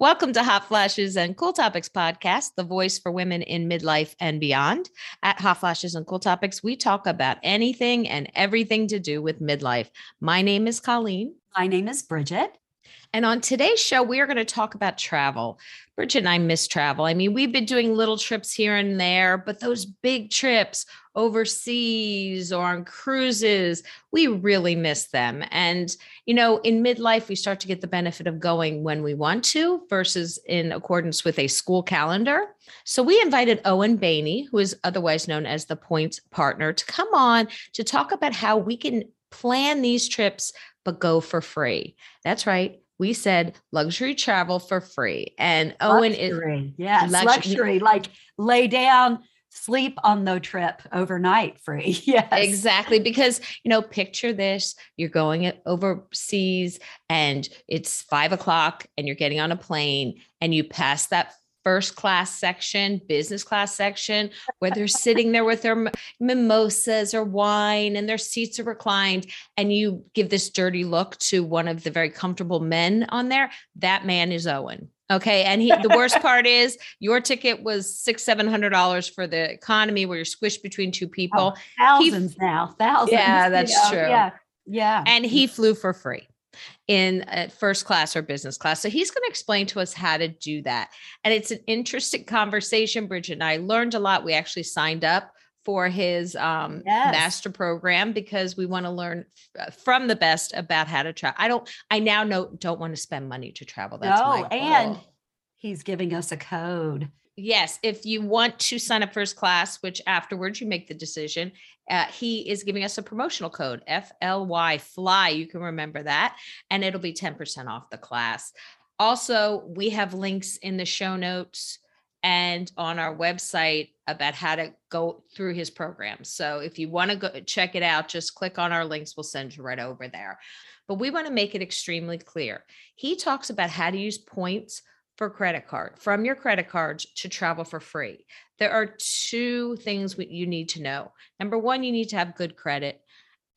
Welcome to Hot Flashes and Cool Topics podcast, the voice for women in midlife and beyond. At Hot Flashes and Cool Topics, we talk about anything and everything to do with midlife. My name is Colleen. My name is Bridget. And on today's show, we are going to talk about travel. Bridget and I miss travel. I mean, we've been doing little trips here and there, but those big trips overseas or on cruises, we really miss them. And, you know, in midlife, we start to get the benefit of going when we want to versus in accordance with a school calendar. So we invited Owen Bainey, who is otherwise known as the Points Partner, to come on to talk about how we can plan these trips but go for free. That's right we said luxury travel for free. And Owen luxury. is yes, luxury. luxury, like lay down, sleep on the trip overnight free. Yes. Exactly. Because, you know, picture this you're going overseas and it's five o'clock and you're getting on a plane and you pass that first class section, business class section, where they're sitting there with their mimosas or wine and their seats are reclined, and you give this dirty look to one of the very comfortable men on there, that man is Owen. Okay. And he, the worst part is your ticket was six, seven hundred dollars for the economy where you're squished between two oh, people. Oh, thousands he, now, thousands. Yeah, that's true. Yeah. Yeah. And he flew for free in uh, first class or business class. So he's going to explain to us how to do that. And it's an interesting conversation. Bridget and I learned a lot. We actually signed up for his um, yes. master program because we want to learn uh, from the best about how to travel. I don't, I now know don't want to spend money to travel. That's no, and he's giving us a code yes, if you want to sign up first class, which afterwards you make the decision, uh, he is giving us a promotional code FLY fly. You can remember that, and it'll be 10% off the class. Also, we have links in the show notes and on our website about how to go through his program. So if you want to go check it out, just click on our links. We'll send you right over there. But we want to make it extremely clear. He talks about how to use points for credit card from your credit cards to travel for free. There are two things you need to know. Number one, you need to have good credit.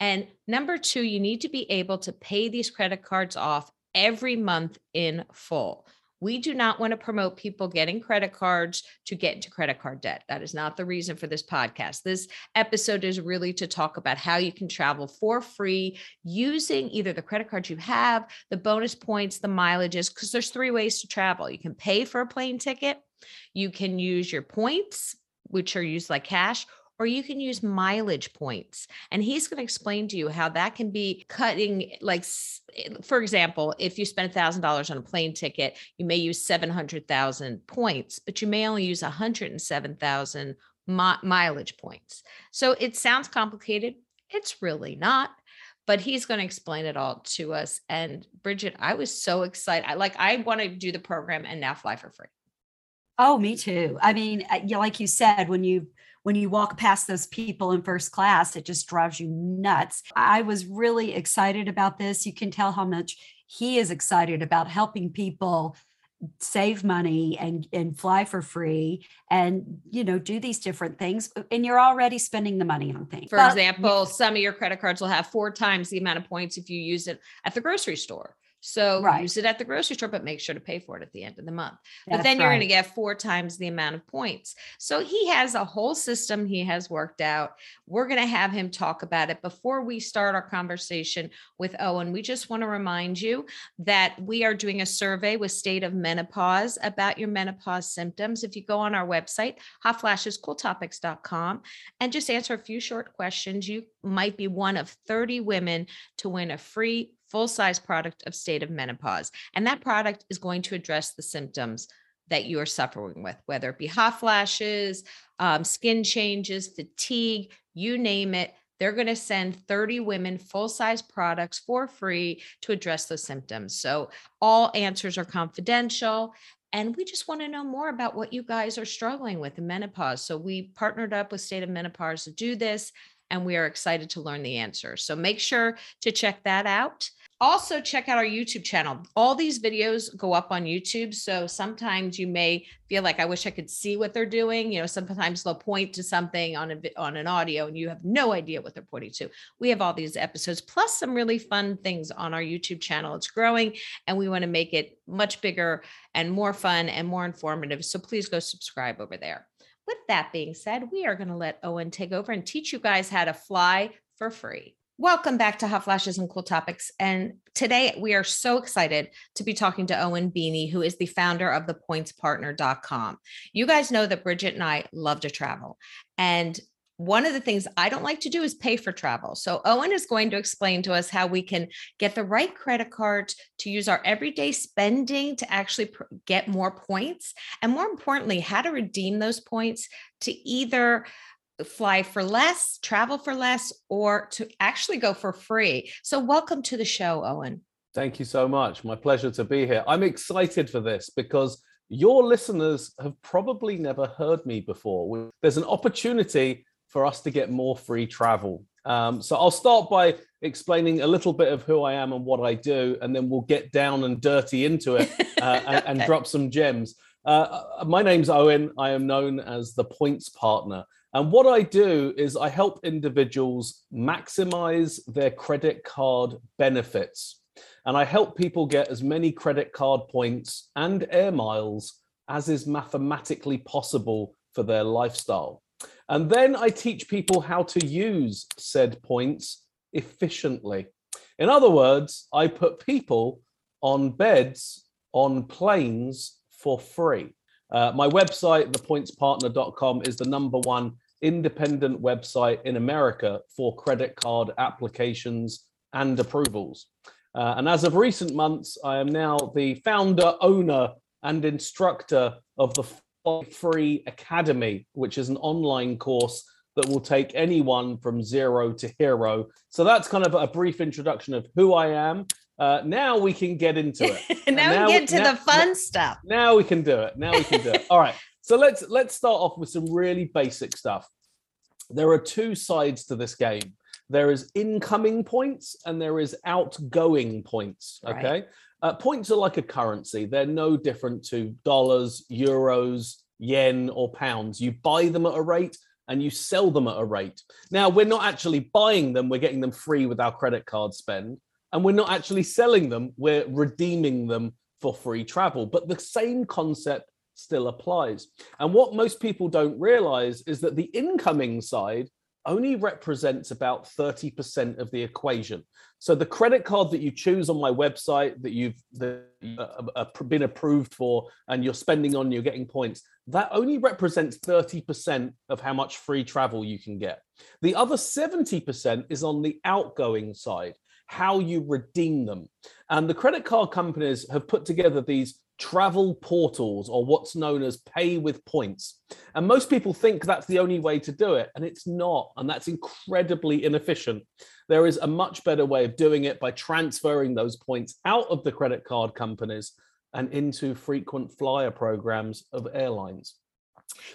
And number two, you need to be able to pay these credit cards off every month in full. We do not want to promote people getting credit cards to get into credit card debt. That is not the reason for this podcast. This episode is really to talk about how you can travel for free using either the credit cards you have, the bonus points, the mileages, because there's three ways to travel. You can pay for a plane ticket, you can use your points, which are used like cash, or you can use mileage points. And he's going to explain to you how that can be cutting, like, eh, for example, if you spend $1,000 on a plane ticket, you may use 700,000 points, but you may only use 107,000 mi- mileage points. So it sounds complicated. It's really not but he's going to explain it all to us and bridget i was so excited i like i want to do the program and now fly for free oh me too i mean uh, like you said when you when you walk past those people in first class, it just drives you nuts. I was really excited about this. You can tell how much he is excited about helping people save money and and fly for free and you know do these different things and you're already spending the money on things for but, example some of your credit cards will have four times the amount of points if you use it at the grocery store so right. use it at the grocery store, but make sure to pay for it at the end of the month. That's but then you're right. going to get four times the amount of points. So he has a whole system he has worked out. We're going to have him talk about it. Before we start our conversation with Owen, we just want to remind you that we are doing a survey with State of Menopause about your menopause symptoms. If you go on our website, hotflashescooltopics.com, and just answer a few short questions, you might be one of 30 women to win a free full size product of state of menopause. And that product is going to address the symptoms that you are suffering with, whether it be hot flashes, um, skin changes, fatigue, you name it. They're going to send 30 women full size products for free to address those symptoms. So all answers are confidential. And we just want to know more about what you guys are struggling with in menopause. So we partnered up with State of Menopause to do this, and we are excited to learn the answer. So make sure to check that out. Also check out our YouTube channel. All these videos go up on YouTube. So sometimes you may feel like I wish I could see what they're doing. You know, sometimes they'll point to something on a on an audio and you have no idea what they're pointing to. We have all these episodes plus some really fun things on our YouTube channel. It's growing and we want to make it much bigger and more fun and more informative. So please go subscribe over there. With that being said, we are going to let Owen take over and teach you guys how to fly for free. Welcome back to Hot Flashes and Cool Topics. And today we are so excited to be talking to Owen Beanie, who is the founder of the pointspartner.com. You guys know that Bridget and I love to travel. And one of the things I don't like to do is pay for travel. So Owen is going to explain to us how we can get the right credit cards to use our everyday spending to actually pr- get more points. And more importantly, how to redeem those points to either fly for less, travel for less, or to actually go for free. So, welcome to the show, Owen. Thank you so much. My pleasure to be here. I'm excited for this because your listeners have probably never heard me before. There's an opportunity for us to get more free travel. Um, so I'll start by explaining a little bit of who I am and what I do, and then we'll get down and dirty into it uh, and, and, drop some gems. Uh, uh, my name's Owen. I am known as the Points Partner. And what I do is I help individuals maximize their credit card benefits. And I help people get as many credit card points and air miles as is mathematically possible for their lifestyle. And then I teach people how to use said points efficiently. In other words, I put people on beds on planes for free. Uh, my website, thepointspartner.com, is the number one independent website in America for credit card applications and approvals. Uh, and as of recent months, I am now the founder, owner, and instructor of the Free Academy, which is an online course that will take anyone from zero to hero. So that's kind of a brief introduction of who I am. Uh, now we can get into it. now, now, we get to now, the fun stuff. Now we can do it. Now we can do it. All right. So let's let's start off with some really basic stuff. There are two sides to this game. There is incoming points and there is outgoing points. Okay. Right. Uh, points are like a currency. They're no different to dollars, euros, yen, or pounds. You buy them at a rate and you sell them at a rate. Now, we're not actually buying them, we're getting them free with our credit card spend. And we're not actually selling them, we're redeeming them for free travel. But the same concept still applies. And what most people don't realize is that the incoming side only represents about 30% of the equation. So the credit card that you choose on my website that you've the, uh, uh, been approved for and you're spending on, you're getting points, that only represents 30% of how much free travel you can get. The other 70% is on the outgoing side, how you redeem them. And the credit card companies have put together these travel portals or what's known as pay with points. And most people think that's the only way to do it, and it's not. And that's incredibly inefficient. There is a much better way of doing it by transferring those points out of the credit card companies and into frequent flyer programs of airlines.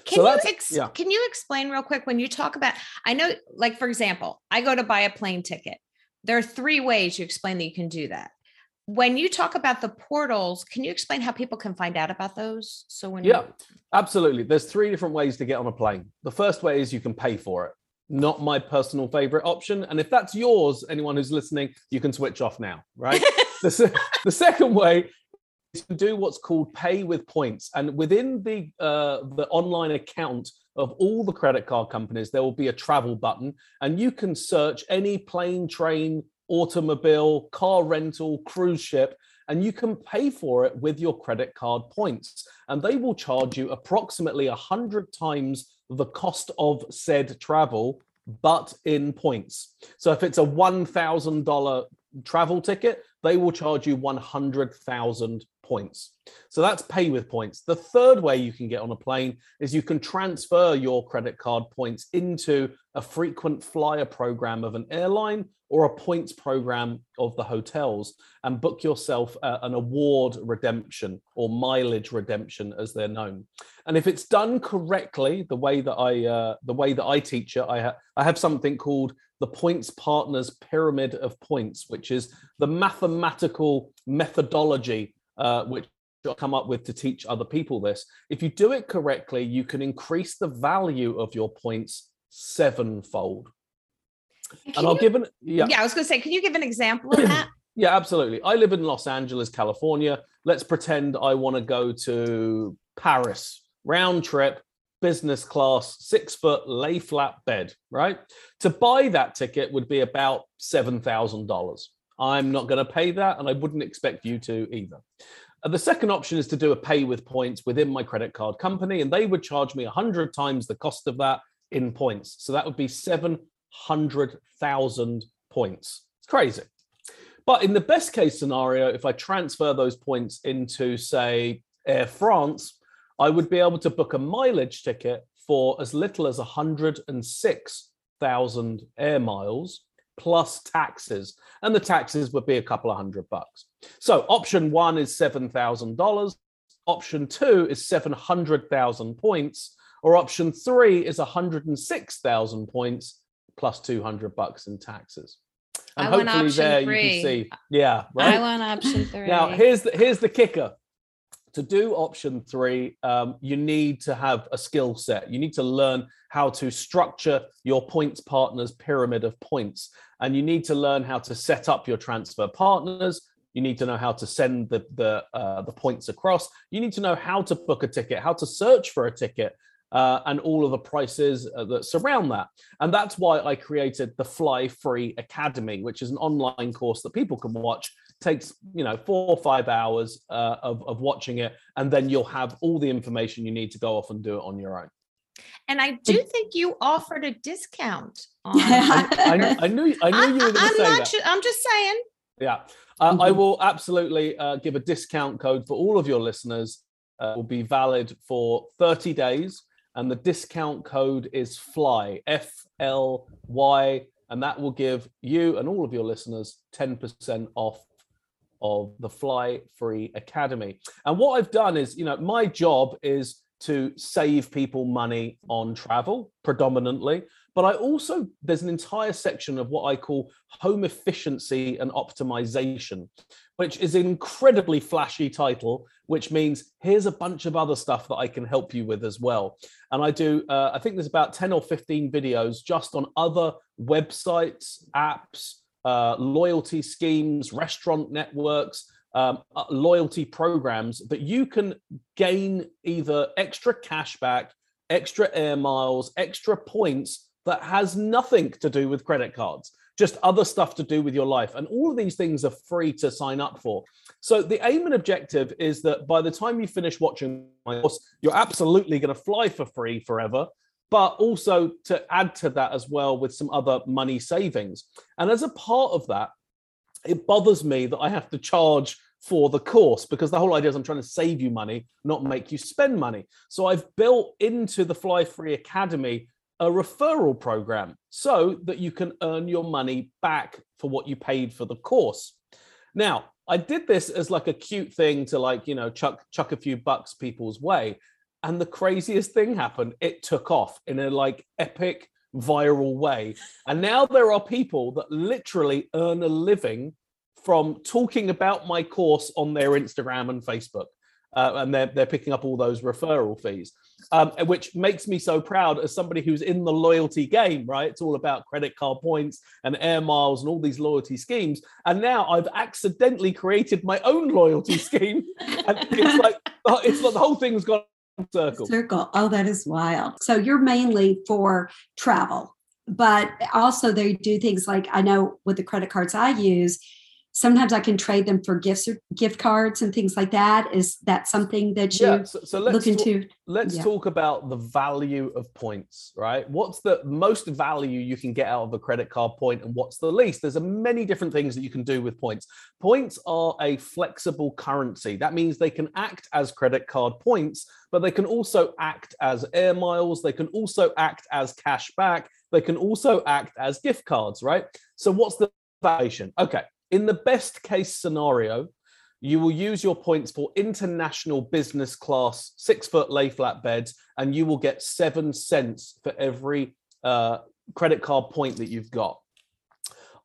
Can so you ex- yeah. can you explain real quick when you talk about I know like for example, I go to buy a plane ticket. There are three ways you explain that you can do that when you talk about the portals, can you explain how people can find out about those? So when yeah, you- absolutely. There's three different ways to get on a plane. The first way is you can pay for it. Not my personal favorite option. And if that's yours, anyone who's listening, you can switch off now, right? the, the second way is to do what's called pay with points. And within the uh, the online account of all the credit card companies, there will be a travel button, and you can search any plane, train, automobile, car rental, cruise ship, and you can pay for it with your credit card points. And they will charge you approximately 100 times the cost of said travel, but in points. So if it's a $1,000 travel ticket, they will charge you 100,000 points. So that's pay with points. The third way you can get on a plane is you can transfer your credit card points into a frequent flyer program of an airline or a points program of the hotels and book yourself uh, an award redemption or mileage redemption as they're known and if it's done correctly the way that i uh, the way that i teach it i, ha- I have something called the points partners pyramid of points, which is the mathematical methodology uh, which I come up with to teach other people this. If you do it correctly, you can increase the value of your points sevenfold. Can And I'll you- give an yeah. yeah, I was going to say, can you give an example of that? Yeah, absolutely. I live in Los Angeles, California. Let's pretend I want to go to Paris, round trip, business class, six foot lay flat bed, right? To buy that ticket would be about $7,000. I'm not going to pay that, and I wouldn't expect you to either. Uh, the second option is to do a pay with points within my credit card company, and they would charge me 100 times the cost of that in points. So that would be 700,000 points. It's crazy. But in the best case scenario, if I transfer those points into, say, Air France, I would be able to book a mileage ticket for as little as 106,000 air miles plus taxes. And the taxes would be a couple of hundred bucks. So option one is $7,000. Option two is 700,000 points. Or option three is 106,000 points plus 200 bucks in taxes. And I want hopefully there you can see. Yeah, right. I want option three. Now, here's the here's the kicker. To do option three, um, you need to have a skill set. You need to learn how to structure your points partners pyramid of points, and you need to learn how to set up your transfer partners. You need to know how to send the the uh, the points across. You need to know how to book a ticket, how to search for a ticket, uh, and all of the prices uh, that surround that. And that's why I created the Fly Free Academy, which is an online course that people can watch. Takes you know four or five hours uh, of of watching it, and then you'll have all the information you need to go off and do it on your own. and I do think you offered a discount. On I, I knew I knew I'm, you were going to say not that. ju- I'm just saying. Yeah, uh, I Mhm. will absolutely uh, give a discount code for all of your listeners. Uh, will be valid for 30 days, and the discount code is FLY F L Y, and that will give you and all of your listeners 10% off of the Fly Free Academy. And what I've done is, you know, my job is to save people money on travel predominantly, but I also there's an entire section of what I call home efficiency and optimization, which is an incredibly flashy title, which means here's a bunch of other stuff that I can help you with as well. And I do, uh, I think there's about 10 or 15 videos just on other websites, apps, uh, loyalty schemes, restaurant networks, um, uh, loyalty programs that you can gain either extra cash back, extra air miles, extra points that has nothing to do with credit cards, just other stuff to do with your life. And all of these things are free to sign up for. So the aim and objective is that by the time you finish watching my course, you're absolutely going to fly for free forever but also to add to that as well with some other money savings. And as a part of that, it bothers me that I have to charge for the course because the whole idea is I'm trying to save you money, not make you spend money. So I've built into the Fly Free Academy a referral program so that you can earn your money back for what you paid for the course. Now, I did this as like a cute thing to like, you know, chuck chuck a few bucks people's way and the craziest thing happened. It took off in a like epic viral way. And now there are people that literally earn a living from talking about my course on their instagram and facebook uh, and they're, they're picking up all those referral fees um, which makes me so proud as somebody who's in the loyalty game right it's all about credit card points and air miles and all these loyalty schemes and now i've accidentally created my own loyalty scheme and it's like it's like the whole thing's gone circle. Circle. Oh, that is wild. So you're mainly for travel, but also they do things like I know with the credit cards I use, sometimes I can trade them for gifts or gift cards and things like that. Is that something that you Yeah, so, so let's look talk, let's yeah. talk about the value of points, right? What's the most value you can get out of a credit card point and what's the least? There's a many different things that you can do with points. Points are a flexible currency. That means they can act as credit card points, but they can also act as air miles, they can also act as cash back, they can also act as gift cards, right? So what's the valuation? Okay, in the best case scenario, you will use your points for international business class six foot lay flat beds, and you will get seven cents for every uh, credit card point that you've got.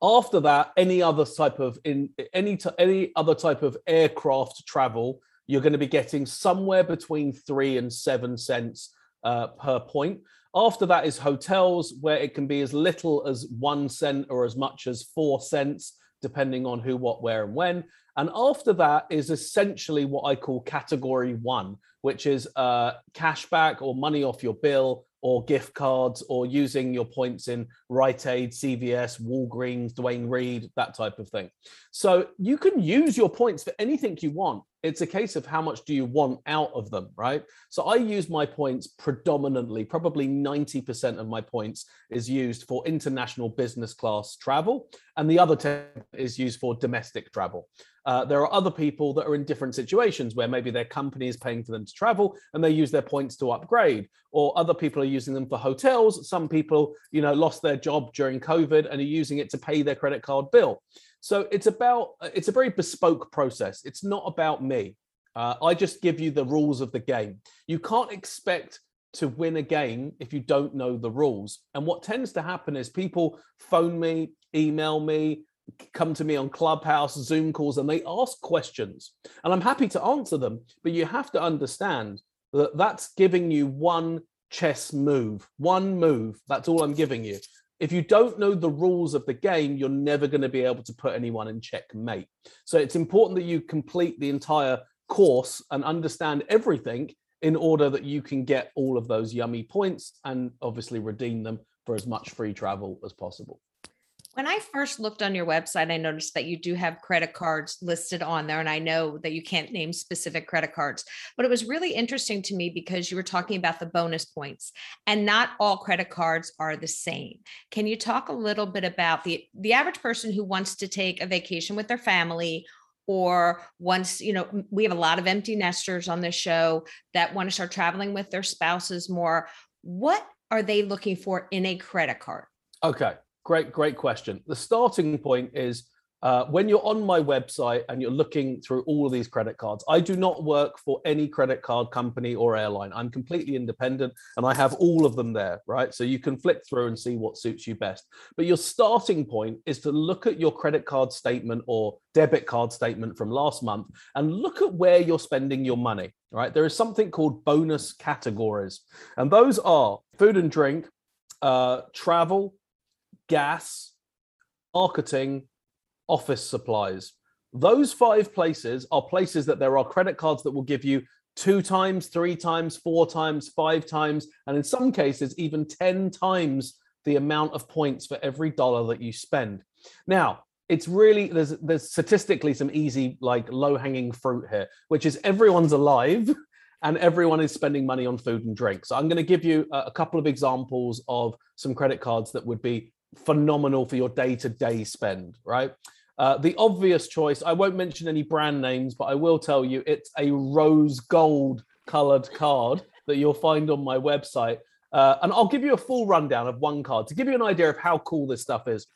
After that, any other type of in any t- any other type of aircraft travel, you're going to be getting somewhere between three and seven cents uh, per point. After that is hotels, where it can be as little as one cent or as much as four cents, depending on who, what, where, and when. And after that is essentially what I call category one, which is uh, cashback or money off your bill or gift cards or using your points in Rite Aid, CVS, Walgreens, Duane Reade, that type of thing. So you can use your points for anything you want. It's a case of how much do you want out of them, right? So I use my points predominantly, probably 90% of my points is used for international business class travel, and the other 10 is used for domestic travel. Uh, there are other people that are in different situations where maybe their company is paying for them to travel and they use their points to upgrade, or other people are using them for hotels. Some people, you know, lost their job during COVID and are using it to pay their credit card bill. So it's about it's a very bespoke process. It's not about me. Uh, I just give you the rules of the game. You can't expect to win a game if you don't know the rules. And what tends to happen is people phone me, email me, come to me on Clubhouse, Zoom calls, and they ask questions. And I'm happy to answer them. But you have to understand that that's giving you one chess move, one move. That's all I'm giving you if you don't know the rules of the game, you're never going to be able to put anyone in checkmate. So it's important that you complete the entire course and understand everything in order that you can get all of those yummy points and obviously redeem them for as much free travel as possible. When I first looked on your website, I noticed that you do have credit cards listed on there. And I know that you can't name specific credit cards, but it was really interesting to me because you were talking about the bonus points and not all credit cards are the same. Can you talk a little bit about the, the average person who wants to take a vacation with their family or once you know we have a lot of empty nesters on this show that want to start traveling with their spouses more what are they looking for in a credit card okay great, great question. The starting point is uh, when you're on my website and you're looking through all of these credit cards, I do not work for any credit card company or airline. I'm completely independent and I have all of them there, right? So you can flick through and see what suits you best. But your starting point is to look at your credit card statement or debit card statement from last month and look at where you're spending your money, right? There is something called bonus categories, and those are food and drink, uh, travel, gas, marketing, office supplies. Those five places are places that there are credit cards that will give you two times, three times, four times, five times, and in some cases, even 10 times the amount of points for every dollar that you spend. Now, it's really there's there's statistically some easy like low hanging fruit here which is everyone's alive and everyone is spending money on food and drink so i'm going to give you a, a couple of examples of some credit cards that would be phenomenal for your day-to-day spend right? Uh, the obvious choice i won't mention any brand names but i will tell you it's a rose gold colored card that you'll find on my website. Uh, and i'll give you a full rundown of one card to give you an idea of how cool this stuff is.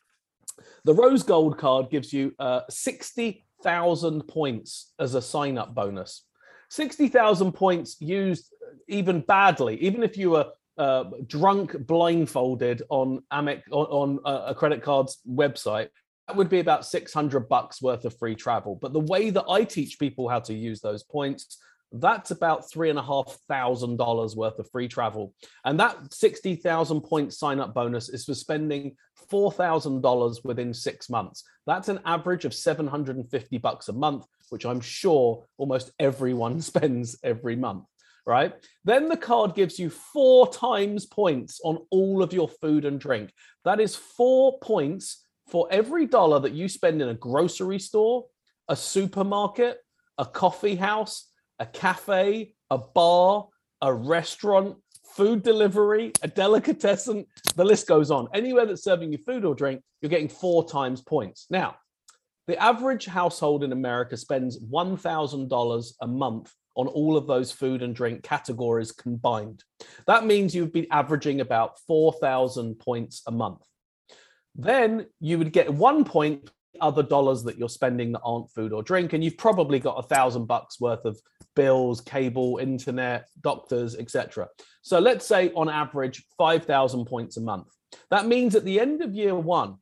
The rose gold card gives you uh, 60,000 points as a sign up bonus 60,000 points used even badly even if you were uh, drunk blindfolded on Amex on, on a credit card's website, that would be about 600 bucks worth of free travel. But the way that I teach people how to use those points, that's about three and a half thousand dollars worth of free travel. And that 60,000 point sign up bonus is for spending $4,000 within six months. That's an average of 750 bucks a month, which I'm sure almost everyone spends every month right? Then the card gives you four times points on all of your food and drink. That is four points for every dollar that you spend in a grocery store, a supermarket, a coffee house, a cafe, a bar, a restaurant, food delivery, a delicatessen, the list goes on. Anywhere that's serving you food or drink, you're getting four times points. Now, the average household in America spends $1,000 a month on all of those food and drink categories combined. That means you'd be averaging about 4,000 points a month. Then you would get one point other dollars that you're spending that aren't food or drink, and you've probably got a thousand bucks worth of bills, cable, internet, doctors, etc. So let's say on average 5,000 points a month. That means at the end of year one,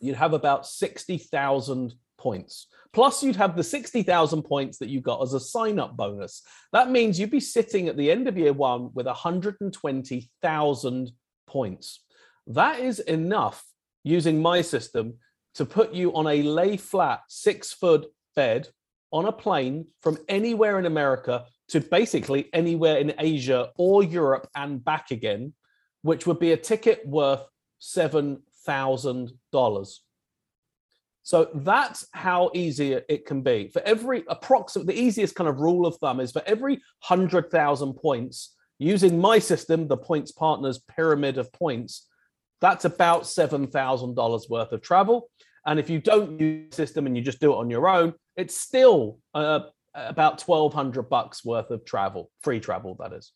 you'd have about 60,000 points. Plus, you'd have the 60,000 points that you got as a sign up bonus. That means you'd be sitting at the end of year one with 120,000 points. That is enough using my system to put you on a lay flat six foot bed on a plane from anywhere in America to basically anywhere in Asia or Europe and back again, which would be a ticket worth $7,000. So that's how easy it can be. For every approximate, the easiest kind of rule of thumb is for every 100,000 points, using my system, the Points Partners pyramid of points, that's about $7,000 worth of travel. And if you don't use the system and you just do it on your own, it's still uh, about 1200 bucks worth of travel, free travel, that is.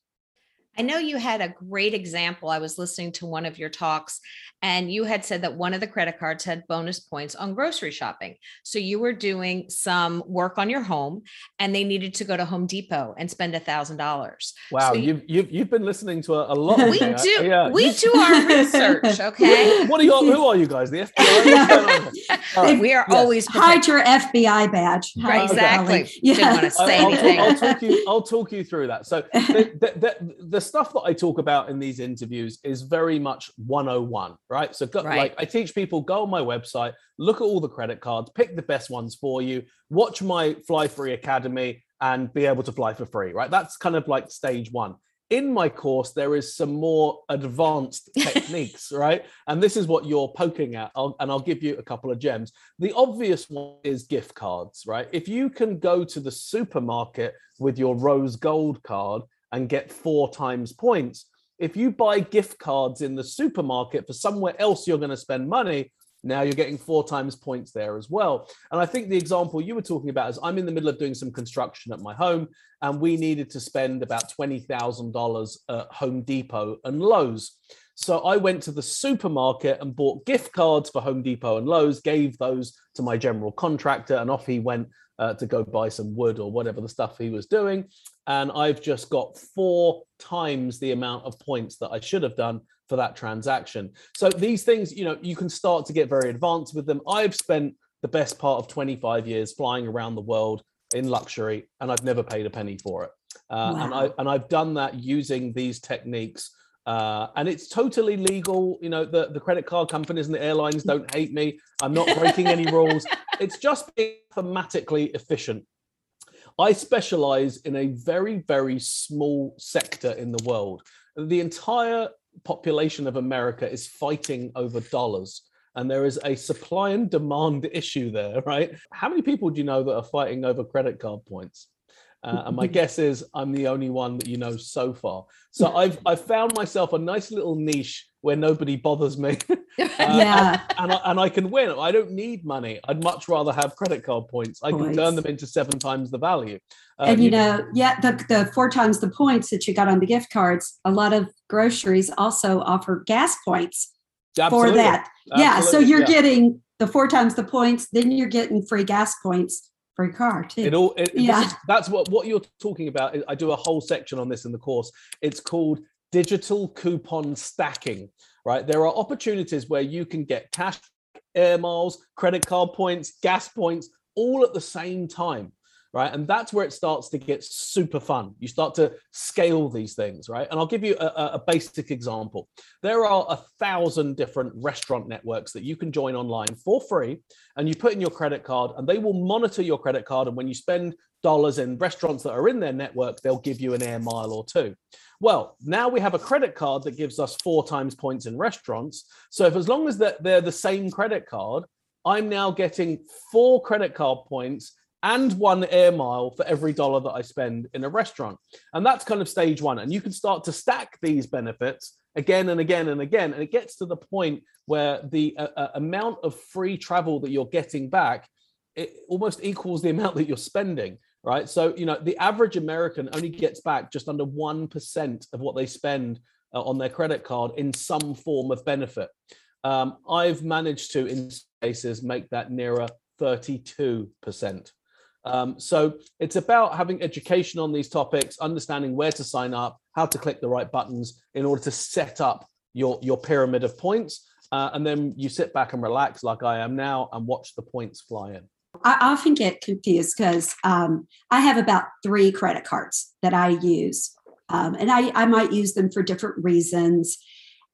I know you had a great example. I was listening to one of your talks, and you had said that one of the credit cards had bonus points on grocery shopping. So you were doing some work on your home, and they needed to go to Home Depot and spend a thousand dollars. Wow, so you, have you've you've been listening to a, a lot. we do yeah. we do our research. Okay, what are you? Who are you guys? The FBI. right. We are yes. always hide your FBI badge. Right, exactly. Yeah. Didn't want to say I'll, anything. I'll, talk you. I'll talk you through that. So the, the, the, the stuff that I talk about in these interviews is very much 101, right? So, go, right. like, I teach people go on my website, look at all the credit cards, pick the best ones for you, watch my Fly Free Academy, and be able to fly for free, right? That's kind of like stage one. In my course, there is some more advanced techniques, right? And this is what you're poking at, I'll, and I'll give you a couple of gems. The obvious one is gift cards, right? If you can go to the supermarket with your rose gold card and get four times points. If you buy gift cards in the supermarket for somewhere else you're going to spend money, now you're getting four times points there as well. And I think the example you were talking about is I'm in the middle of doing some construction at my home, and we needed to spend about $20,000 at Home Depot and Lowe's. So I went to the supermarket and bought gift cards for Home Depot and Lowe's, gave those to my general contractor, and off he went uh, to go buy some wood or whatever the stuff he was doing. And I've just got four times the amount of points that I should have done for that transaction. So these things, you know, you can start to get very advanced with them. I've spent the best part of 25 years flying around the world in luxury, and I've never paid a penny for it. Uh, wow. And I and I've done that using these techniques uh, and it's totally legal. You know, the, the credit card companies and the airlines don't hate me. I'm not breaking any rules. It's just being mathematically efficient. I specialize in a very, very small sector in the world. The entire population of America is fighting over dollars. And there is a supply and demand issue there, right? How many people do you know that are fighting over credit card points? Uh, and my guess is I'm the only one that you know so far. So I've I've found myself a nice little niche where nobody bothers me. uh, yeah, and, and, I, and I can win. I don't need money. I'd much rather have credit card points. I points. can turn them into seven times the value. Uh, and you, know, know, yeah, the the four times the points that you got on the gift cards. A lot of groceries also offer gas points Absolutely. for that. Absolutely. Yeah, so you're yeah. getting the four times the points. Then you're getting free gas points for a car too. It all it, yeah. Is, that's what what you're talking about. I do a whole section on this in the course. It's called digital coupon stacking. Right, there are opportunities where you can get cash, air miles, credit card points, gas points, all at the same time right? And that's where it starts to get super fun. You start to scale these things, right? And I'll give you a, a, basic example. There are a thousand different restaurant networks that you can join online for free, and you put in your credit card, and they will monitor your credit card. And when you spend dollars in restaurants that are in their network, they'll give you an air mile or two. Well, now we have a credit card that gives us four times points in restaurants. So if as long as they're the same credit card, I'm now getting four credit card points and one air mile for every dollar that I spend in a restaurant. And that's kind of stage one. And you can start to stack these benefits again and again and again. And it gets to the point where the uh, uh, amount of free travel that you're getting back it almost equals the amount that you're spending right so you know the average american only gets back just under 1% of what they spend uh, on their credit card in some form of benefit um, i've managed to in cases make that nearer 32% um, so it's about having education on these topics, understanding where to sign up, how to click the right buttons in order to set up your, your pyramid of points. uh, and then you sit back and relax like I am now and watch the points fly in. I often get confused because um, I have about three credit cards that I use, um, and I, I might use them for different reasons.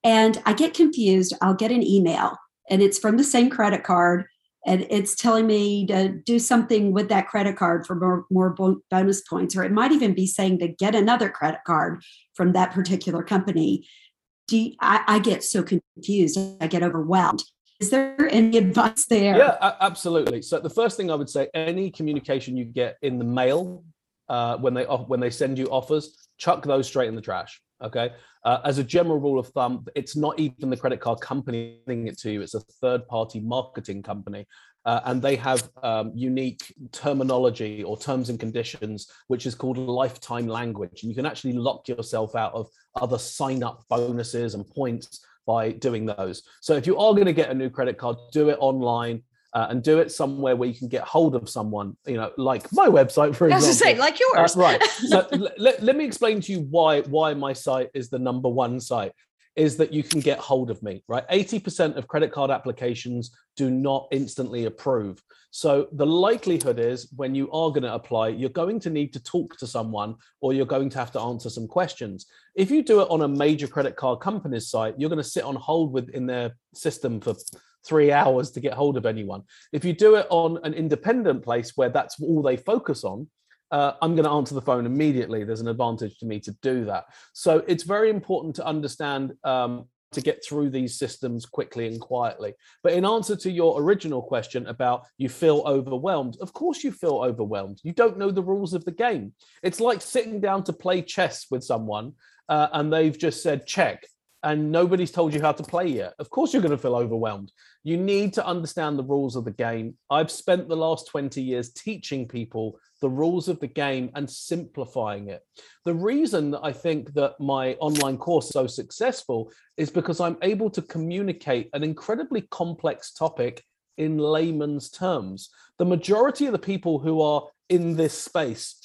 And I get confused. I'll get an email, and it's from the same credit card, and it's telling me to do something with that credit card for more, more bonus points, or it might even be saying to get another credit card from that particular company. You, I, I get so confused. I get overwhelmed. Is there any advice there? Yeah, absolutely. So the first thing I would say, any communication you get in the mail uh, when they when they send you offers, chuck those straight in the trash. Okay. Uh, as a general rule of thumb, it's not even the credit card company sending it to you; it's a third-party marketing company, uh, and they have um, unique terminology or terms and conditions, which is called lifetime language. And you can actually lock yourself out of other sign-up bonuses and points by doing those. So if you are going to get a new credit card, do it online. Uh, and do it somewhere where you can get hold of someone, you know, like my website, for example. Say, like yours. Uh, right. So let, let me explain to you why why my site is the number one site is that you can get hold of me, right? 80% of credit card applications do not instantly approve. So the likelihood is when you are going to apply, you're going to need to talk to someone or you're going to have to answer some questions. If you do it on a major credit card company's site, you're going to sit on hold within their system for three hours to get hold of anyone. If you do it on an independent place where that's all they focus on, uh, I'm going to answer the phone immediately. There's an advantage to me to do that. So it's very important to understand um, to get through these systems quickly and quietly. But in answer to your original question about you feel overwhelmed, of course you feel overwhelmed. You don't know the rules of the game. It's like sitting down to play chess with someone uh, and they've just said check and nobody's told you how to play yet. Of course, you're going to feel overwhelmed. You need to understand the rules of the game. I've spent the last 20 years teaching people the rules of the game and simplifying it. The reason that I think that my online course is so successful is because I'm able to communicate an incredibly complex topic in layman's terms. The majority of the people who are in this space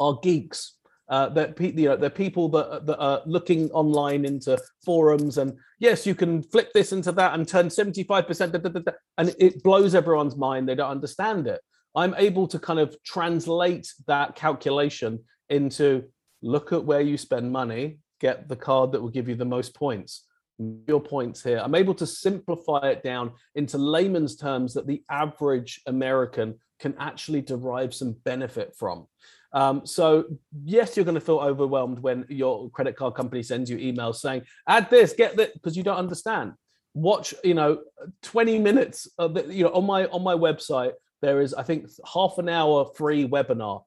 are geeks. Uh, that you know, they're people that, that are looking online into forums, and yes, you can flip this into that and turn 75%, and it blows everyone's mind. They don't understand it. I'm able to kind of translate that calculation into look at where you spend money, get the card that will give you the most points. Your points here. I'm able to simplify it down into layman's terms that the average American can actually derive some benefit from. Um, so yes, you're going to feel overwhelmed when your credit card company sends you emails saying, "Add this, get that," because you don't understand. Watch, you know, 20 minutes. Of the, you know, on my on my website, there is, I think, half an hour free webinar.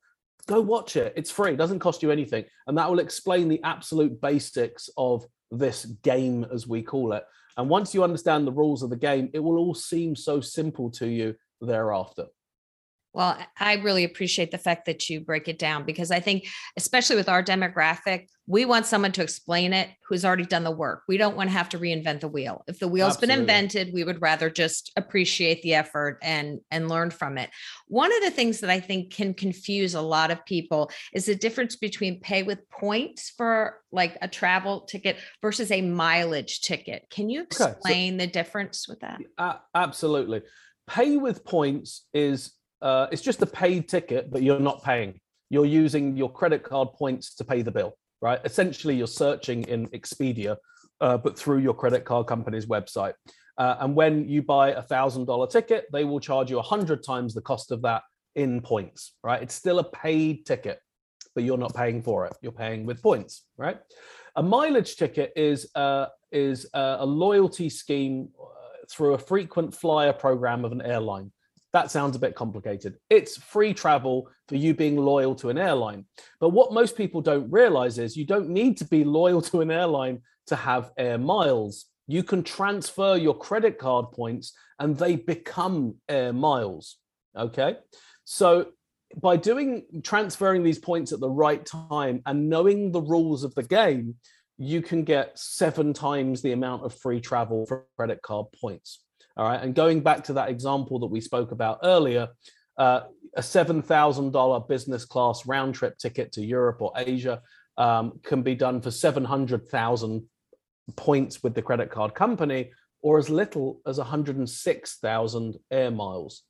Go watch it. It's free. It doesn't cost you anything. And that will explain the absolute basics of this game, as we call it. And once you understand the rules of the game, it will all seem so simple to you thereafter. Well, I really appreciate the fact that you break it down because I think, especially with our demographic, we want someone to explain it who's already done the work. We don't want to have to reinvent the wheel. If the wheel's Absolutely. been invented, we would rather just appreciate the effort and and learn from it. One of the things that I think can confuse a lot of people is the difference between pay with points for like a travel ticket versus a mileage ticket. Can you explain okay, so, the difference with that? Uh, absolutely. Pay with points is uh, it's just a paid ticket, but you're not paying. You're using your credit card points to pay the bill, right? Essentially, you're searching in Expedia, uh, but through your credit card company's website. Uh, and when you buy a thousand dollar ticket, they will charge you a hundred times the cost of that in points, right? It's still a paid ticket, but you're not paying for it. You're paying with points, right? A mileage ticket is uh, is uh, a loyalty scheme uh, through a frequent flyer program of an airline that sounds a bit complicated. It's free travel for you being loyal to an airline. But what most people don't realize is you don't need to be loyal to an airline to have air miles. You can transfer your credit card points and they become air miles. Okay. So by doing transferring these points at the right time and knowing the rules of the game, you can get seven times the amount of free travel for credit card points. All right. And going back to that example that we spoke about earlier, uh, a $7,000 business class round trip ticket to Europe or Asia um, can be done for 700,000 points with the credit card company or as little as 106,000 air miles.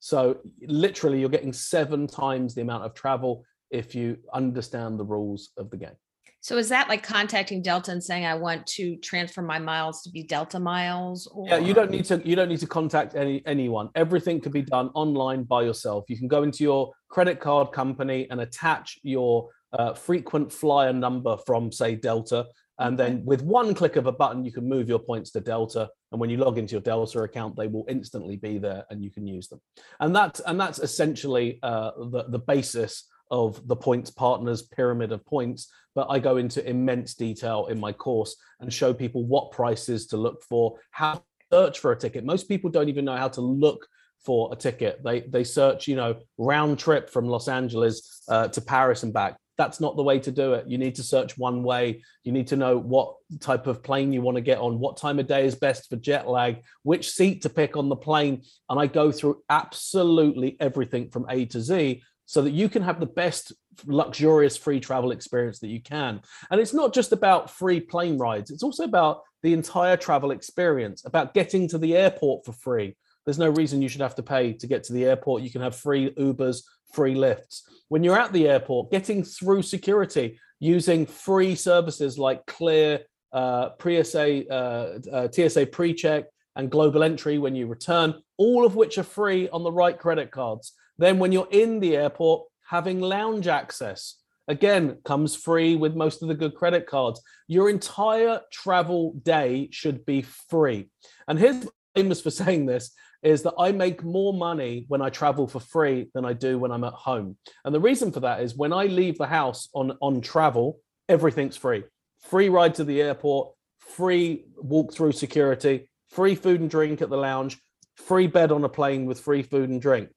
So literally, you're getting seven times the amount of travel if you understand the rules of the game. So is that like contacting Delta and saying I want to transfer my miles to be Delta miles? Or... Yeah, you don't need to. You don't need to contact any anyone. Everything can be done online by yourself. You can go into your credit card company and attach your uh, frequent flyer number from, say, Delta, and then with one click of a button, you can move your points to Delta. And when you log into your Delta account, they will instantly be there, and you can use them. And that's and that's essentially uh, the the basis of the points partners pyramid of points but i go into immense detail in my course and show people what prices to look for how to search for a ticket. Most people don't even know how to look for a ticket. They they search you know round trip from los angeles uh, to paris and back. That's not the way to do it. You need to search one way. You need to know what type of plane you want to get on what time of day is best for jet lag which seat to pick on the plane. And i go through absolutely everything from a to z so that you can have the best luxurious free travel experience that you can. And it's not just about free plane rides, it's also about the entire travel experience, about getting to the airport for free. There's no reason you should have to pay to get to the airport. You can have free Ubers, free Lyfts. When you're at the airport, getting through security using free services like Clear, uh, pre-SA, uh, uh, TSA pre-check, and global entry when you return, all of which are free on the right credit cards. Then, when you're in the airport, having lounge access again comes free with most of the good credit cards. Your entire travel day should be free. And here's famous for saying this is that I make more money when I travel for free than I do when I'm at home. And the reason for that is when I leave the house on, on travel, everything's free. Free ride to the airport, free walk through security, free food and drink at the lounge, free bed on a plane with free food and drink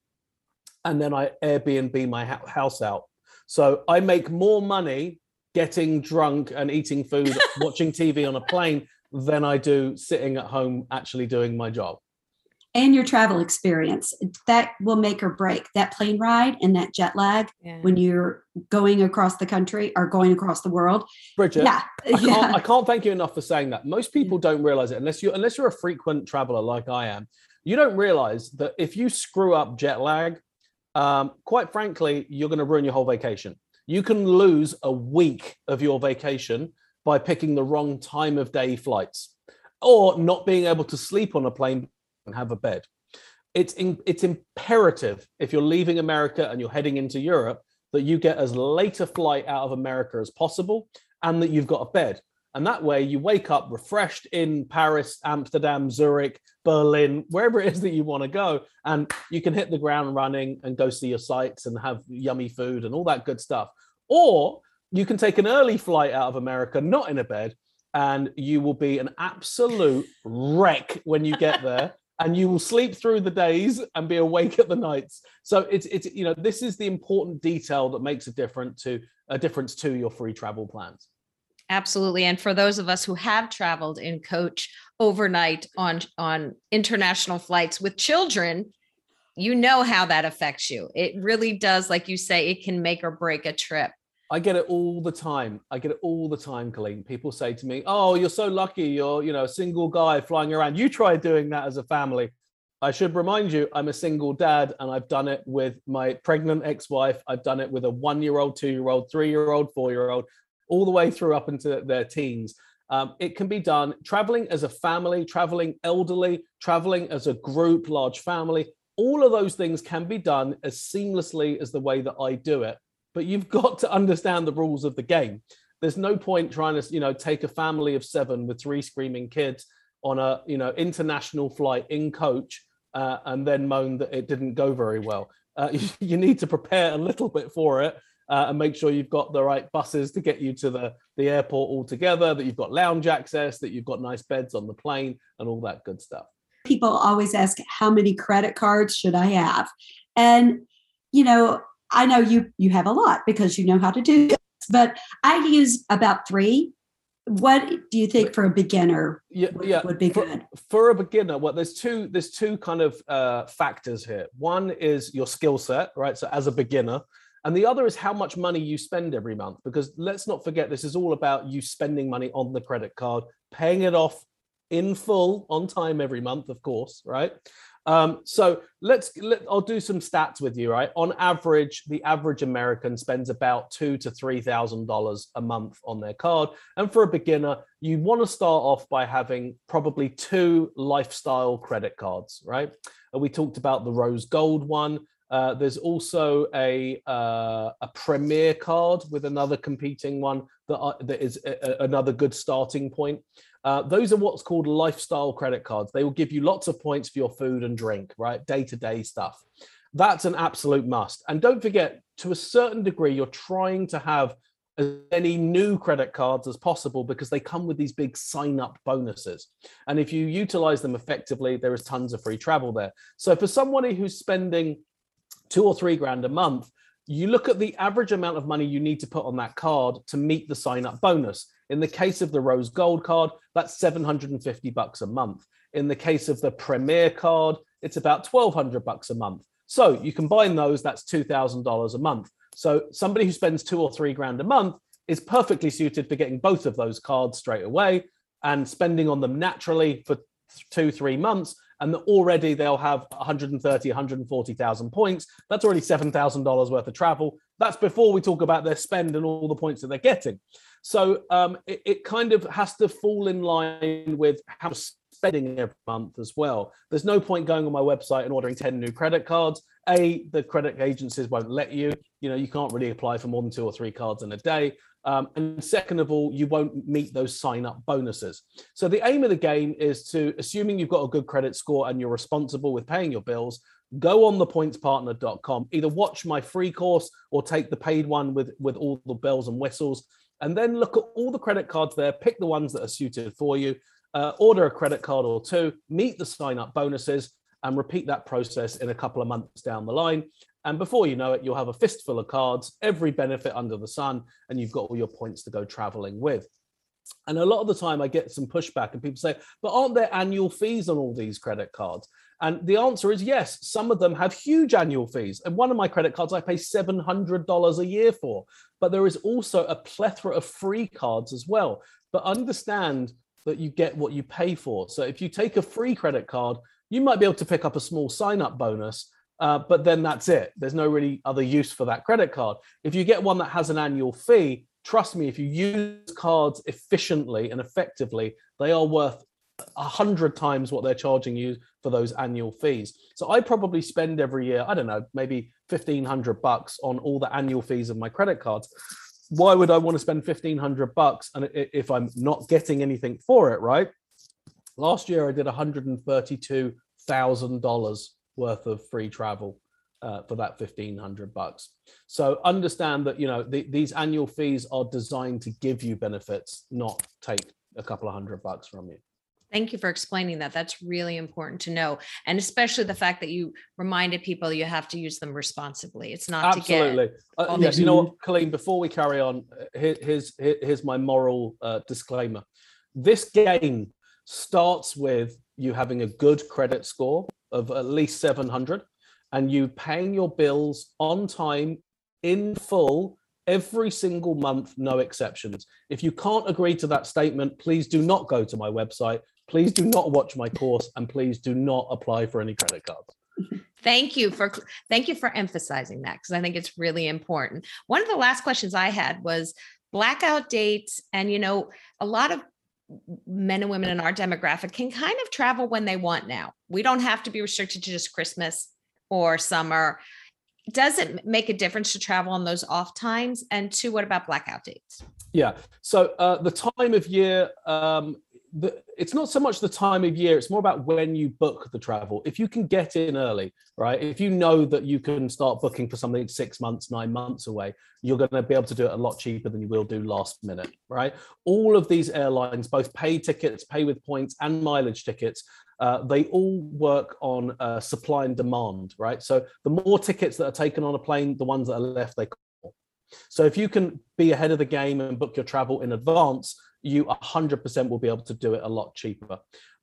and then I Airbnb my house out. So I make more money getting drunk and eating food, watching TV on a plane than I do sitting at home actually doing my job. And your travel experience that will make or break that plane ride and that jet lag yeah. when you're going across the country or going across the world. Bridget, yeah. I, can't, yeah. I can't thank you enough for saying that. Most people don't realize it unless you unless you're a frequent traveler like I am. You don't realize that if you screw up jet lag, um, quite frankly, you're going to ruin your whole vacation. You can lose a week of your vacation by picking the wrong time of day flights or not being able to sleep on a plane and have a bed. It's, in, it's imperative if you're leaving America and you're heading into Europe that you get as late a flight out of America as possible and that you've got a bed. And that way you wake up refreshed in Paris, Amsterdam, Zurich, Berlin, wherever it is that you want to go. And you can hit the ground running and go see your sights and have yummy food and all that good stuff. Or you can take an early flight out of America, not in a bed, and you will be an absolute wreck when you get there. and you will sleep through the days and be awake at the nights. So it's it's you know this is the important detail that makes a difference to a difference to your free travel plans. Absolutely. And for those of us who have traveled in coach overnight on on international flights with children, you know how that affects you. It really does like you say it can make or break a trip. I get it all the time. I get it all the time, Colleen. People say to me, "Oh, you're so lucky. You're, you know, a single guy flying around. You try doing that as a family." I should remind you, I'm a single dad, and I've done it with my pregnant ex-wife. I've done it with a one-year-old, two-year-old, three-year-old, four-year-old all the way through up into their teens. Um, it can be done traveling as a family, traveling elderly, traveling as a group, large family. All of those things can be done as seamlessly as the way that I do it. But you've got to understand the rules of the game. There's no point trying to, you know, take a family of seven with three screaming kids on a, you know, international flight in coach uh, and then moan that it didn't go very well. Uh, you, you need to prepare a little bit for it uh, and make sure you've got the right buses to get you to the, the airport altogether, that you've got lounge access, that you've got nice beds on the plane, and all that good stuff. People always ask, How many credit cards should I have? And, you know, I know you you have a lot because you know how to do this, but I use about three. What do you think for a beginner yeah, would, yeah. would be for, good? For a beginner, well, there's two there's two kind of uh, factors here. One is your skill set, right? So as a beginner, and the other is how much money you spend every month, because let's not forget this is all about you spending money on the credit card, paying it off in full on time every month, of course, right? Um, so let's let, I'll do some stats with you, right? On average, the average American spends about two to three thousand dollars a month on their card. And for a beginner, you want to start off by having probably two lifestyle credit cards, right? And we talked about the rose gold one. Uh, there's also a uh, a premier card with another competing one that, uh, that is a, a, another good starting point. Uh, those are what's called lifestyle credit cards. They will give you lots of points for your food and drink, right? Day to day stuff. That's an absolute must. And don't forget, to a certain degree, you're trying to have as many new credit cards as possible because they come with these big sign up bonuses. And if you utilize them effectively, there is tons of free travel there. So for somebody who's spending two or three grand a month, you look at the average amount of money you need to put on that card to meet the sign up bonus. In the case of the Rose Gold card, that's 750 bucks a month. In the case of the Premier card, it's about 1200 bucks a month. So you combine those, that's $2,000 a month. So somebody who spends two or three grand a month is perfectly suited for getting both of those cards straight away and spending on them naturally for two, three months. And that already they'll have 130, 140,000 points. That's already $7,000 worth of travel. That's before we talk about their spend and all the points that they're getting. So um, it, it, kind of has to fall in line with how spending every month as well. There's no point going on my website and ordering 10 new credit cards. A, the credit agencies won't let you. You know, you can't really apply for more than two or three cards in a day. Um, and second of all, you won't meet those sign up bonuses. So the aim of the game is to, assuming you've got a good credit score and you're responsible with paying your bills, go on thepointspartner.com, either watch my free course or take the paid one with, with all the bells and whistles and then look at all the credit cards there, pick the ones that are suited for you, uh, order a credit card or two, meet the sign up bonuses, and repeat that process in a couple of months down the line. And before you know it, you'll have a fistful of cards, every benefit under the sun, and you've got all your points to go traveling with. And a lot of the time, I get some pushback, and people say, but aren't there annual fees on all these credit cards? And the answer is yes, some of them have huge annual fees. And one of my credit cards I pay $700 a year for. But there is also a plethora of free cards as well. But understand that you get what you pay for. So if you take a free credit card, you might be able to pick up a small sign up bonus, uh, but then that's it. There's no really other use for that credit card. If you get one that has an annual fee, trust me, if you use cards efficiently and effectively, they are worth a hundred times what they're charging you for those annual fees. So I probably spend every year, I don't know, maybe fifteen hundred bucks on all the annual fees of my credit cards. Why would I want to spend fifteen hundred bucks and if I'm not getting anything for it, right? Last year I did one hundred and thirty-two thousand dollars worth of free travel uh, for that 1500 bucks so understand that you know the, these annual fees are designed to give you benefits not take a couple of hundred bucks from you Thank you for explaining that. That's really important to know. And especially the fact that you reminded people you have to use them responsibly. It's not Absolutely. Uh, yes, you know what, Colleen, before we carry on, uh, here, here's, here's my moral uh, disclaimer. This game starts with you having a good credit score of at least 700 and you paying your bills on time in full every single month, no exceptions. If you can't agree to that statement, please do not go to my website. Please do not watch my course and please do not apply for any credit cards. Thank you for thank you for emphasizing that because I think it's really important. One of the last questions I had was blackout dates and you know a lot of men and women in our demographic can kind of travel when they want now. We don't have to be restricted to just Christmas or summer. Does it make a difference to travel on those off times? And two, what about blackout dates? Yeah. So uh, the time of year um, the, it's not so much the time of year it's more about when you book the travel. If you can get in early right if you know that you can start booking for something six months nine months away you're going to be able to do it a lot cheaper than you will do last minute right? All of these airlines both pay tickets pay with points and mileage tickets uh, they all work on uh, supply and demand right? So the more tickets that are taken on a plane the ones that are left they call so if you can be ahead of the game and book your travel in advance you 100% will be able to do it a lot cheaper.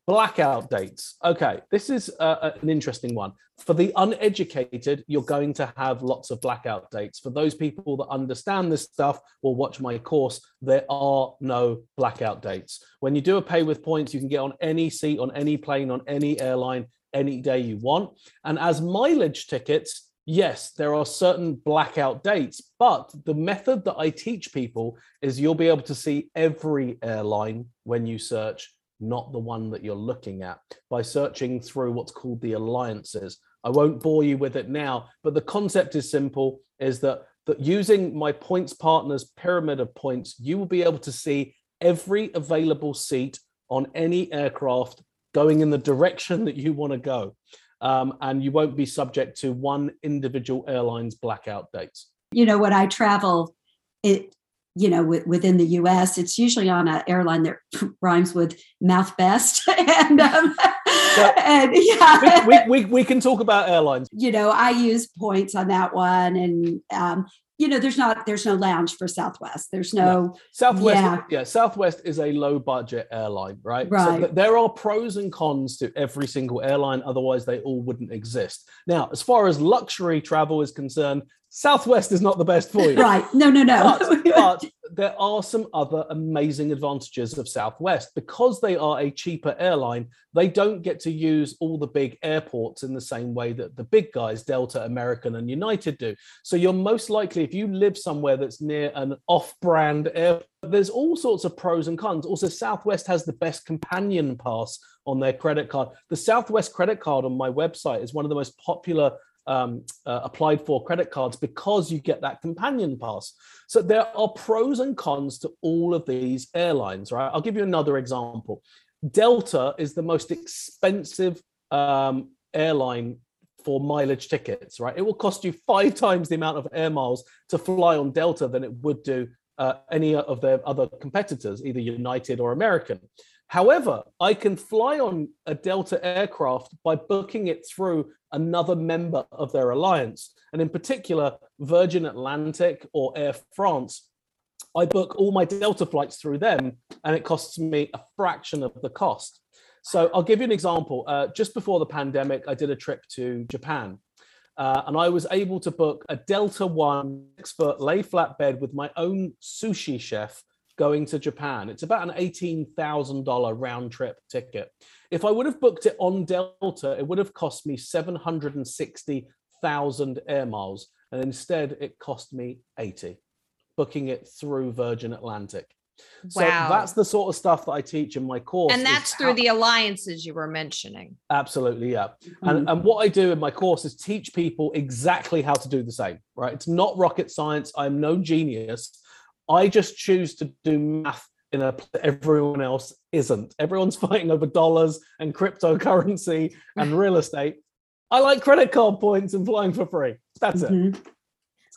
Blackout dates. Okay, this is uh, an interesting one. For the uneducated, you're going to have lots of blackout dates. For those people that understand this stuff or watch my course, there are no blackout dates. When you do a pay with points, you can get on any seat, on any plane, on any airline, any day you want. And as mileage tickets, yes, there are certain blackout dates, but the method that I teach people is you'll be able to see every airline when you search not the one that you're looking at by searching through what's called the alliances. I won't bore you with it now, but the concept is simple is that, that using my points partners pyramid of points, you will be able to see every available seat on any aircraft going in the direction that you want to go. Um, and you won't be subject to one individual airline's blackout dates. You know, when I travel, it you know, w- within the U.S., it's usually on an airline that rhymes with mouth best, and um, and yeah, we, we, we, can talk about airlines. You know, I use points on that one, and um, you know, there's not there's no lounge for Southwest. There's no, no. Southwest. Yeah. yeah. Southwest is a low budget airline, right? Right. So there are pros and cons to every single airline. Otherwise, they all wouldn't exist. Now, as far as luxury travel is concerned, Southwest is not the best for you. Right. No, no, no. But, but, there are some other amazing advantages of Southwest. Because they are a cheaper airline, they don't get to use all the big airports in the same way that the big guys, Delta, American, and United do. So you're most likely, if you live somewhere that's near an off brand airport, there's all sorts of pros and cons. Also, Southwest has the best companion pass on their credit card. The Southwest credit card on my website is one of the most popular um, uh, applied for credit cards because you get that companion pass. So there are pros and cons to all of these airlines, right? I'll give you another example. Delta is the most expensive um, airline for mileage tickets, right? It will cost you five times the amount of air miles to fly on Delta than it would do uh, any of their other competitors, either United or American. However, I can fly on a Delta aircraft by booking it through another member of their alliance. And in particular, Virgin Atlantic or Air France. I book all my Delta flights through them, and it costs me a fraction of the cost. So I'll give you an example. Uh, just before the pandemic, I did a trip to Japan. Uh, and I was able to book a Delta One expert lay flat bed with my own sushi chef going to Japan. It's about an $18,000 round trip ticket. If I would have booked it on Delta, it would have cost me 760,000 air miles. And instead, it cost me 80, booking it through Virgin Atlantic. So wow. that's the sort of stuff that I teach in my course. And that's through how... the alliances you were mentioning. Absolutely, yeah. Mm-hmm. And, and what I do in my course is teach people exactly how to do the same, right? It's not rocket science. I'm no genius. I just choose to do math in a everyone else isn't. Everyone's fighting over dollars and cryptocurrency and real estate. I like credit card points and flying for free. That's mm-hmm. it.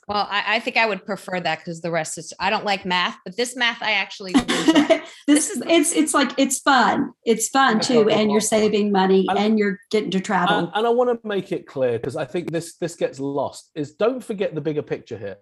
Well, I, I, think I would prefer that because the rest is I don't like math, but this math I actually this, this is it's it's like it's fun. It's fun too, and you're saving money and, and you're getting to travel. And, and I want to make it clear because I think this this gets lost. Is don't forget the bigger picture here.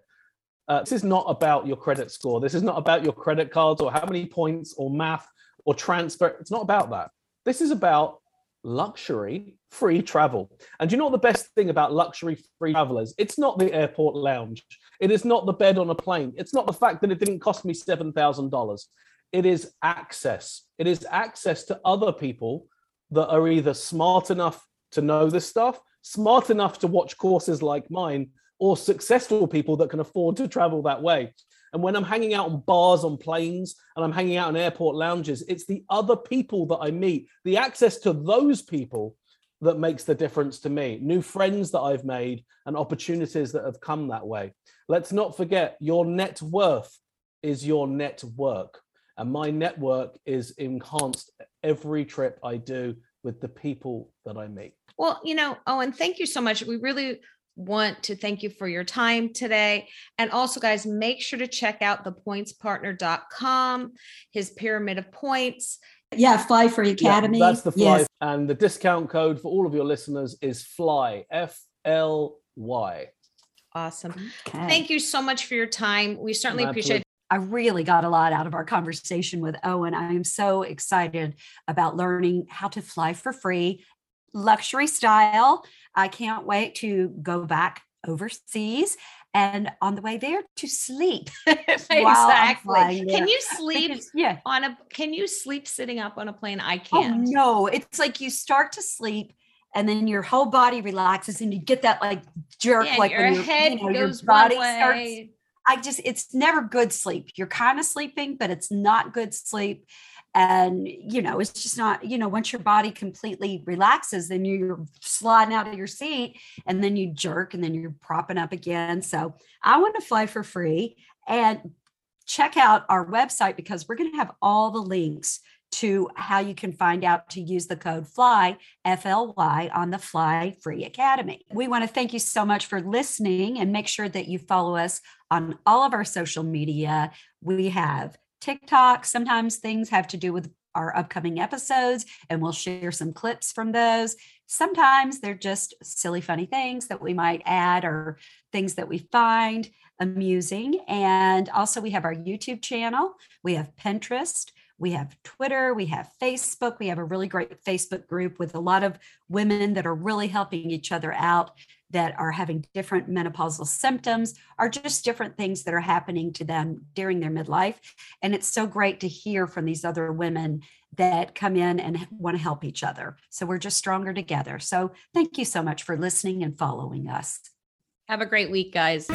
Uh, this is not about your credit score. This is not about your credit cards or how many points or math or transfer. It's not about that. This is about luxury free travel. And you know the best thing about luxury free travel is? It's not the airport lounge. It is not the bed on a plane. It's not the fact that it didn't cost me $7,000. It is access. It is access to other people that are either smart enough to know this stuff, smart enough to watch courses like mine, or successful people that can afford to travel that way. And when I'm hanging out on bars on planes and I'm hanging out in airport lounges, it's the other people that I meet, the access to those people that makes the difference to me. New friends that I've made and opportunities that have come that way. Let's not forget your net worth is your network. And my network is enhanced every trip I do with the people that I meet. Well, you know, Owen, thank you so much. We really want to thank you for your time today. And also, guys, make sure to check out thepointspartner.com, his pyramid of points. Yeah, Fly Free Academy. Yeah, that's the Fly. Yes. And the discount code for all of your listeners is FLY, F L Y. Awesome. Okay. Thank you so much for your time. We certainly appreciate I really got a lot out of our conversation with Owen. I am so excited about learning how to fly for free, luxury style. I can't wait to go back overseas and on the way there to sleep. exactly. Can you sleep because, yeah. on a can you sleep sitting up on a plane? I Oh can't. no, it's like you start to sleep and then your whole body relaxes and you get that like jerk Yeah, like your when head you know, your goes body one starts. I just it's never good sleep. You're kind of sleeping, but it's not good sleep. And you know, it's just not, you know, once your body completely relaxes, then you're sliding out of your seat and then you jerk and then you're propping up again. So I want to fly for free and check out our website because we're going to have all the links to how you can find out to use the code FLY, F L Y, on the Fly Free Academy. We want to thank you so much for listening and make sure that you follow us on all of our social media. We have TikTok. Sometimes things have to do with our upcoming episodes, and we'll share some clips from those. Sometimes they're just silly, funny things that we might add or things that we find amusing. And also, we have our YouTube channel, we have Pinterest. We have Twitter, we have Facebook, we have a really great Facebook group with a lot of women that are really helping each other out that are having different menopausal symptoms are just different things that are happening to them during their midlife. And it's so great to hear from these other women that come in and want to help each other. So we're just stronger together. So thank you so much for listening and following us. Have a great week, guys.